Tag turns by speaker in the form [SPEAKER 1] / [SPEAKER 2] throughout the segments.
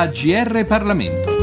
[SPEAKER 1] AGR Parlamento.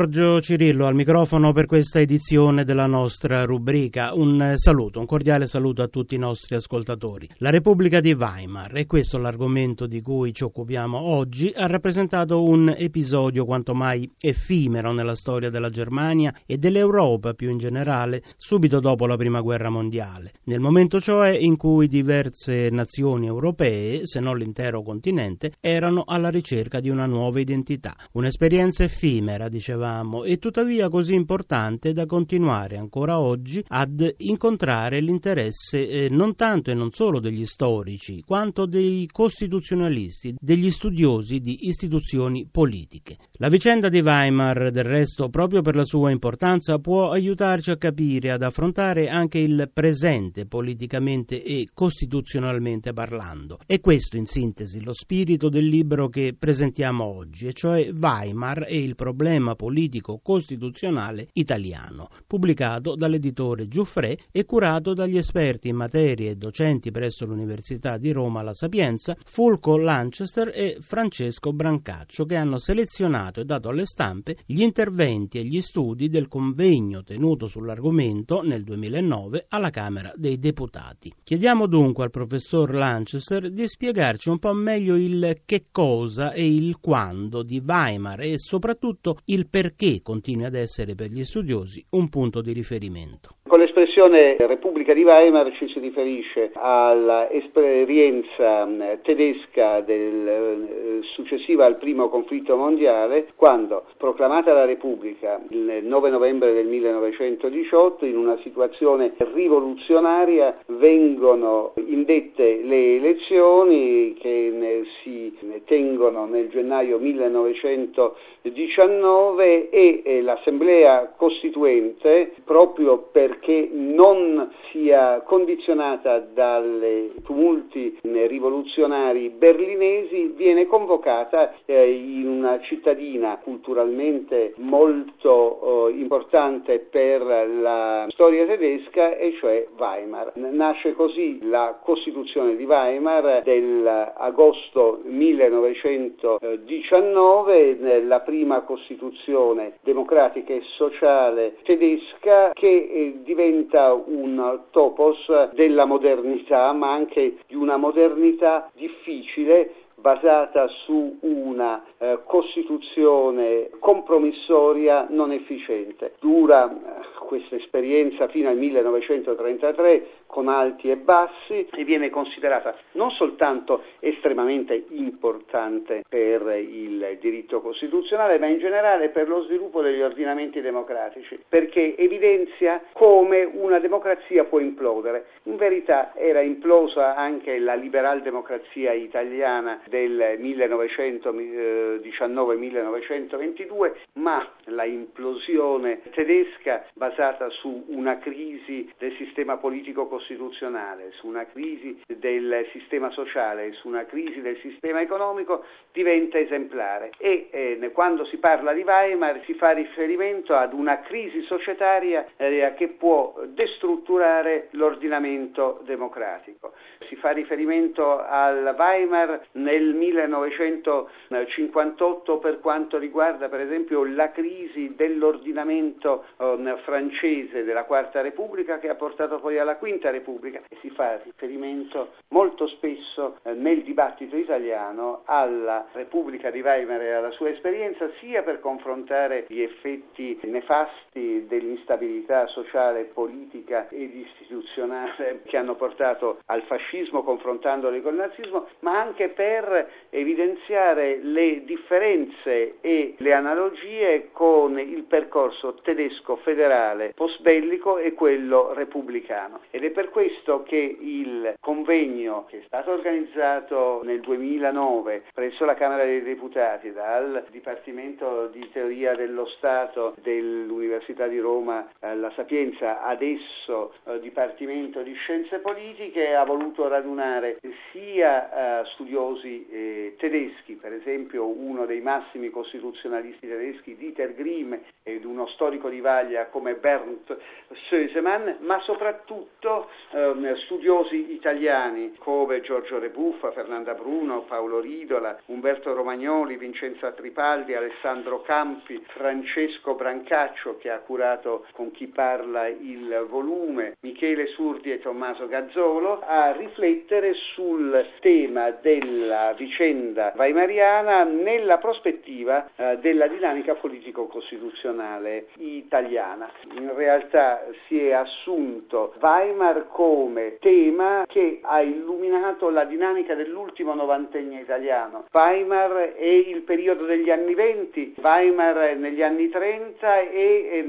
[SPEAKER 2] Giorgio Cirillo al microfono per questa edizione della nostra rubrica. Un saluto, un cordiale saluto a tutti i nostri ascoltatori. La Repubblica di Weimar, e questo è l'argomento di cui ci occupiamo oggi, ha rappresentato un episodio quanto mai effimero nella storia della Germania e dell'Europa più in generale, subito dopo la Prima Guerra Mondiale. Nel momento cioè in cui diverse nazioni europee, se non l'intero continente, erano alla ricerca di una nuova identità. Un'esperienza effimera, diciamo dicevamo, e tuttavia così importante da continuare ancora oggi ad incontrare l'interesse eh, non tanto e non solo degli storici, quanto dei costituzionalisti, degli studiosi di istituzioni politiche. La vicenda di Weimar, del resto, proprio per la sua importanza, può aiutarci a capire, ad affrontare anche il presente politicamente e costituzionalmente parlando. E questo, in sintesi, lo spirito del libro che presentiamo oggi, e cioè Weimar e il problema politico costituzionale italiano, pubblicato dall'editore Giuffre e curato dagli esperti in materie e docenti presso l'Università di Roma La Sapienza, Fulco Lanchester e Francesco Brancaccio, che hanno selezionato e dato alle stampe gli interventi e gli studi del convegno tenuto sull'argomento nel 2009 alla Camera dei Deputati. Chiediamo dunque al professor Lanchester di spiegarci un po' meglio il che cosa e il quando di Weimar e soprattutto il perché continui ad essere per gli studiosi un punto di riferimento.
[SPEAKER 3] Con l'espressione Repubblica di Weimar ci si riferisce all'esperienza tedesca del, eh, successiva al primo conflitto mondiale, quando, proclamata la Repubblica il 9 novembre del 1918, in una situazione rivoluzionaria vengono indette le elezioni che si tengono nel gennaio 1919 e l'Assemblea Costituente, proprio per che non sia condizionata dai tumulti rivoluzionari berlinesi, viene convocata eh, in una cittadina culturalmente molto eh, importante per la storia tedesca, e cioè Weimar. Nasce così la Costituzione di Weimar dell'agosto 1919, la prima Costituzione democratica e sociale tedesca che eh, diventa un topos della modernità, ma anche di una modernità difficile basata su una eh, Costituzione compromissoria non efficiente. Dura eh, questa esperienza fino al 1933 con alti e bassi e viene considerata non soltanto estremamente importante per il diritto costituzionale, ma in generale per lo sviluppo degli ordinamenti democratici, perché evidenzia come una democrazia può implodere. In verità era implosa anche la liberal democrazia italiana del 1919-1922, ma la implosione tedesca basata su una crisi del sistema politico costituzionale, su una crisi del sistema sociale, su una crisi del sistema economico diventa esemplare e eh, quando si parla di Weimar si fa riferimento ad una crisi societaria eh, che può destrutturare l'ordinamento democratico. Si fa riferimento al Weimar nel 1958 per quanto riguarda per esempio la crisi dell'ordinamento eh, francese della Quarta Repubblica che ha portato poi alla Quinta Repubblica e si fa riferimento molto spesso eh, nel dibattito italiano alla Repubblica di Weimar e alla sua esperienza sia per confrontare gli effetti nefasti dell'instabilità sociale, politica ed istituzionale che hanno portato al fascismo confrontandoli col nazismo, ma anche per evidenziare le differenze e le analogie con il percorso tedesco federale postbellico e quello repubblicano. Ed è per questo che il convegno che è stato organizzato nel 2009 presso la Camera dei Deputati dal Dipartimento di Teoria dello Stato dell'Università di Roma eh, La Sapienza, adesso eh, Dipartimento di Scienze Politiche, ha voluto radunare sia eh, studiosi eh, tedeschi, per esempio uno dei massimi costituzionalisti tedeschi, Dieter Grimm, ed uno storico di Vaglia come Bernd Söseman, ma soprattutto eh, studiosi italiani come Giorgio Rebuffa, Fernanda Bruno, Paolo Ridola, Umberto Romagnoli, Vincenzo Tripaldi, Alessandro Campi, Francesco Brancaccio che ha curato con chi parla il volume, Michele Surdi e Tommaso Gazzolo, a riflettere sul tema della vicenda weimariana nella prospettiva eh, della dinamica politico-costituzionale italiana. In realtà si è assunto Weimar come tema che ha illuminato la dinamica dell'ultimo novantennio italiano. Weimar è il periodo degli anni 20, Weimar negli anni 30 e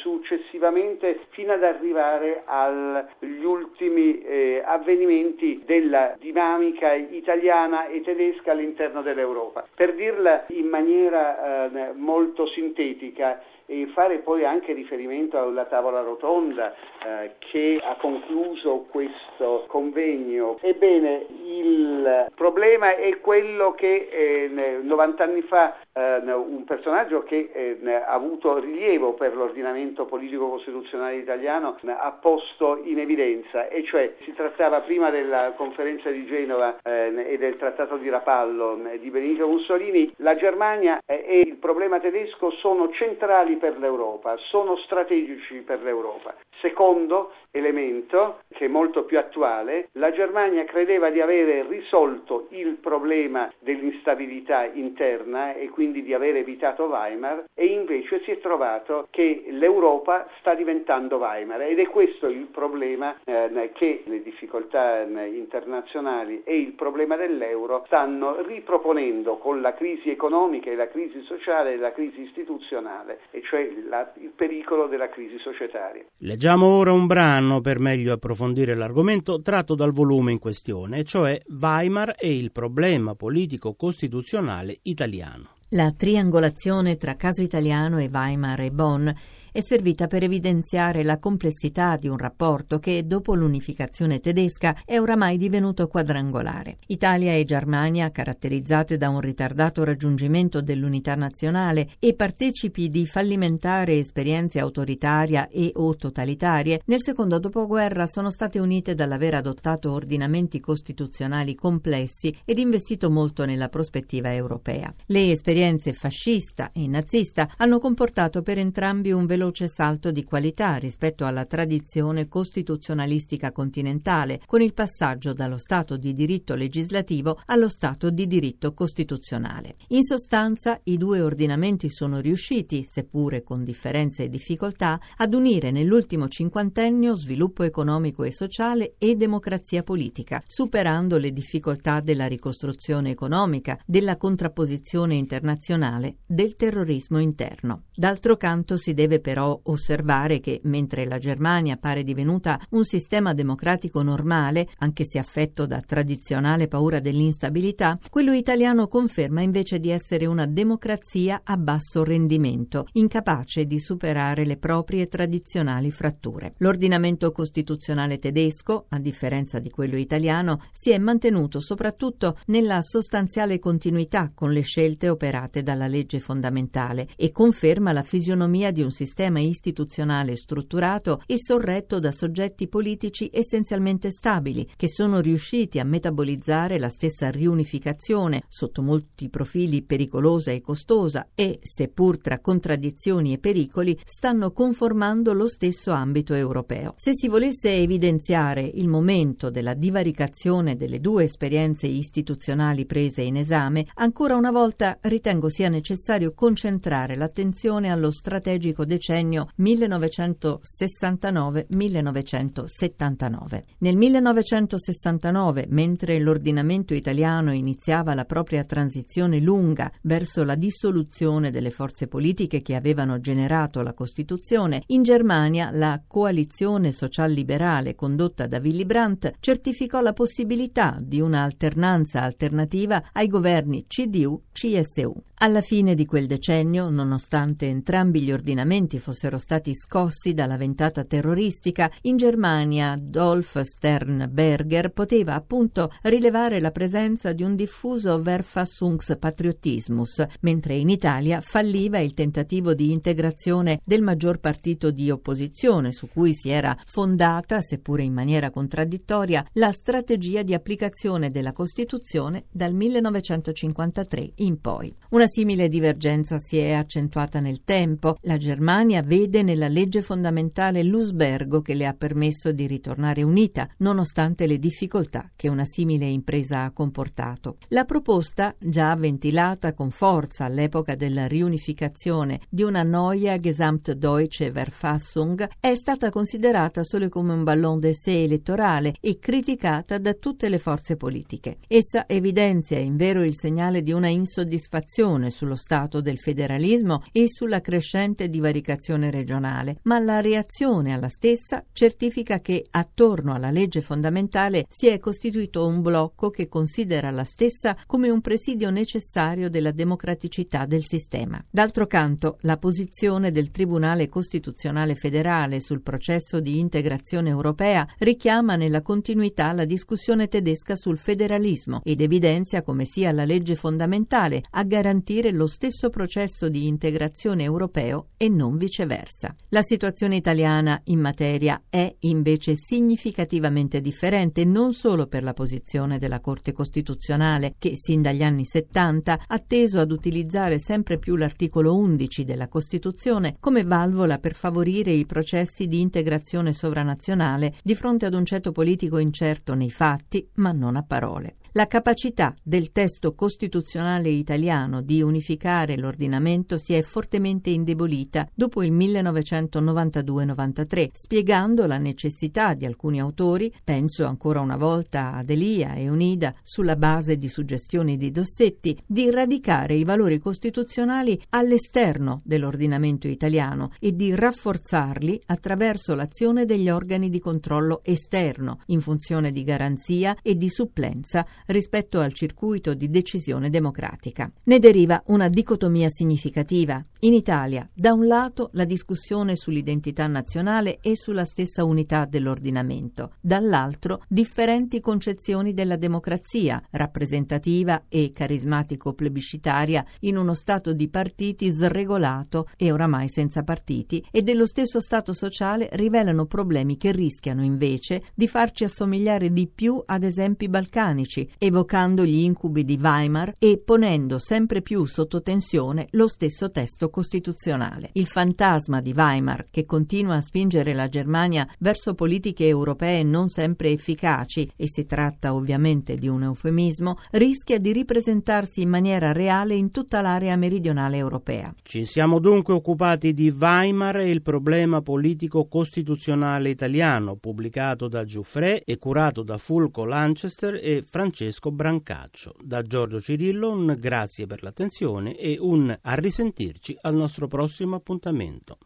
[SPEAKER 3] successivamente fino ad arrivare agli ultimi eh, avvenimenti della dinamica italiana e tedesca all'interno dell'Europa. Per dirla in maniera eh, molto sintetica, e fare poi anche riferimento alla tavola rotonda eh, che ha concluso questo convegno. Ebbene, il problema è quello che eh, 90 anni fa un personaggio che eh, ha avuto rilievo per l'ordinamento politico costituzionale italiano ha posto in evidenza, e cioè si trattava prima della conferenza di Genova eh, e del trattato di Rapallo eh, di Benito Mussolini, la Germania e il problema tedesco sono centrali per l'Europa, sono strategici per l'Europa. Secondo elemento, che è molto più attuale, la Germania credeva di avere risolto il problema dell'instabilità interna e quindi di aver evitato Weimar e invece si è trovato che l'Europa sta diventando Weimar ed è questo il problema eh, che le difficoltà eh, internazionali e il problema dell'euro stanno riproponendo con la crisi economica e la crisi sociale e la crisi istituzionale, e cioè la, il pericolo della crisi societaria.
[SPEAKER 2] Leggiamo ora un brano per meglio approfondire l'argomento tratto dal volume in questione, cioè Weimar e il problema politico costituzionale italiano.
[SPEAKER 1] La triangolazione tra caso italiano e Weimar e Bonn è servita per evidenziare la complessità di un rapporto che, dopo l'unificazione tedesca, è oramai divenuto quadrangolare. Italia e Germania, caratterizzate da un ritardato raggiungimento dell'unità nazionale e partecipi di fallimentare esperienze autoritaria e o totalitarie, nel secondo dopoguerra sono state unite dall'aver adottato ordinamenti costituzionali complessi ed investito molto nella prospettiva europea. Le esperienze fascista e nazista hanno comportato per entrambi un veloce veloce salto di qualità rispetto alla tradizione costituzionalistica continentale, con il passaggio dallo Stato di diritto legislativo allo Stato di diritto costituzionale. In sostanza, i due ordinamenti sono riusciti, seppure con differenze e difficoltà, ad unire nell'ultimo cinquantennio sviluppo economico e sociale e democrazia politica, superando le difficoltà della ricostruzione economica, della contrapposizione internazionale, del terrorismo interno. D'altro canto si deve però però osservare che mentre la Germania pare divenuta un sistema democratico normale, anche se affetto da tradizionale paura dell'instabilità, quello italiano conferma invece di essere una democrazia a basso rendimento, incapace di superare le proprie tradizionali fratture. L'ordinamento costituzionale tedesco, a differenza di quello italiano, si è mantenuto soprattutto nella sostanziale continuità con le scelte operate dalla legge fondamentale e conferma la fisionomia di un sistema sistema istituzionale strutturato e sorretto da soggetti politici essenzialmente stabili, che sono riusciti a metabolizzare la stessa riunificazione, sotto molti profili pericolosa e costosa, e, seppur tra contraddizioni e pericoli, stanno conformando lo stesso ambito europeo. Se si volesse evidenziare il momento della divaricazione delle due esperienze istituzionali prese in esame, ancora una volta ritengo sia necessario concentrare l'attenzione allo strategico decennio decennio 1969-1979. Nel 1969, mentre l'ordinamento italiano iniziava la propria transizione lunga verso la dissoluzione delle forze politiche che avevano generato la Costituzione, in Germania la coalizione social-liberale condotta da Willy Brandt certificò la possibilità di una alternanza alternativa ai governi CDU-CSU. Alla fine di quel decennio, nonostante entrambi gli ordinamenti stati fossero stati scossi dalla ventata terroristica, in Germania Dolf Sternberger poteva appunto rilevare la presenza di un diffuso Verfassungspatriotismus, mentre in Italia falliva il tentativo di integrazione del maggior partito di opposizione su cui si era fondata, seppure in maniera contraddittoria, la strategia di applicazione della Costituzione dal 1953 in poi. Una simile divergenza si è accentuata nel tempo. La Germania vede nella legge fondamentale l'usbergo che le ha permesso di ritornare unita, nonostante le difficoltà che una simile impresa ha comportato. La proposta, già ventilata con forza all'epoca della riunificazione di una Neue Gesamtdeutsche Verfassung, è stata considerata solo come un ballon d'essai elettorale e criticata da tutte le forze politiche. Essa evidenzia invero il segnale di una insoddisfazione sullo stato del federalismo e sulla crescente divaricazione regionale, ma la reazione alla stessa certifica che attorno alla legge fondamentale si è costituito un blocco che considera la stessa come un presidio necessario della democraticità del sistema. D'altro canto, la posizione del Tribunale Costituzionale federale sul processo di integrazione europea richiama nella continuità la discussione tedesca sul federalismo ed evidenzia come sia la legge fondamentale a garantire lo stesso processo di integrazione europeo e non viceversa. La situazione italiana in materia è invece significativamente differente non solo per la posizione della Corte Costituzionale che sin dagli anni 70 ha teso ad utilizzare sempre più l'articolo 11 della Costituzione come valvola per favorire i processi di integrazione sovranazionale di fronte ad un ceto politico incerto nei fatti ma non a parole. La capacità del testo costituzionale italiano di unificare l'ordinamento si è fortemente indebolita dopo il 1992-93, spiegando la necessità di alcuni autori, penso ancora una volta ad Elia e Unida, sulla base di suggestioni di Dossetti, di radicare i valori costituzionali all'esterno dell'ordinamento italiano e di rafforzarli attraverso l'azione degli organi di controllo esterno, in funzione di garanzia e di supplenza rispetto al circuito di decisione democratica. Ne deriva una dicotomia significativa. In Italia, da un lato, la discussione sull'identità nazionale e sulla stessa unità dell'ordinamento, dall'altro, differenti concezioni della democrazia, rappresentativa e carismatico-plebiscitaria, in uno Stato di partiti sregolato e oramai senza partiti, e dello stesso Stato sociale rivelano problemi che rischiano invece di farci assomigliare di più ad esempi balcanici evocando gli incubi di Weimar e ponendo sempre più sotto tensione lo stesso testo costituzionale. Il fantasma di Weimar, che continua a spingere la Germania verso politiche europee non sempre efficaci, e si tratta ovviamente di un eufemismo, rischia di ripresentarsi in maniera reale in tutta l'area meridionale europea.
[SPEAKER 2] Ci siamo dunque occupati di Weimar e il problema politico costituzionale italiano, pubblicato da Giuffre e curato da Fulco Lanchester e Francesco Francesco Brancaccio. Da Giorgio Cirillo un grazie per l'attenzione e un a risentirci al nostro prossimo appuntamento.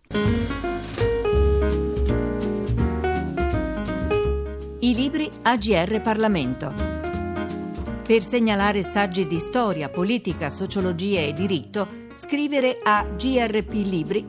[SPEAKER 1] I libri AGR Parlamento. Per segnalare saggi di storia, politica, sociologia e diritto, scrivere a grplibri.it.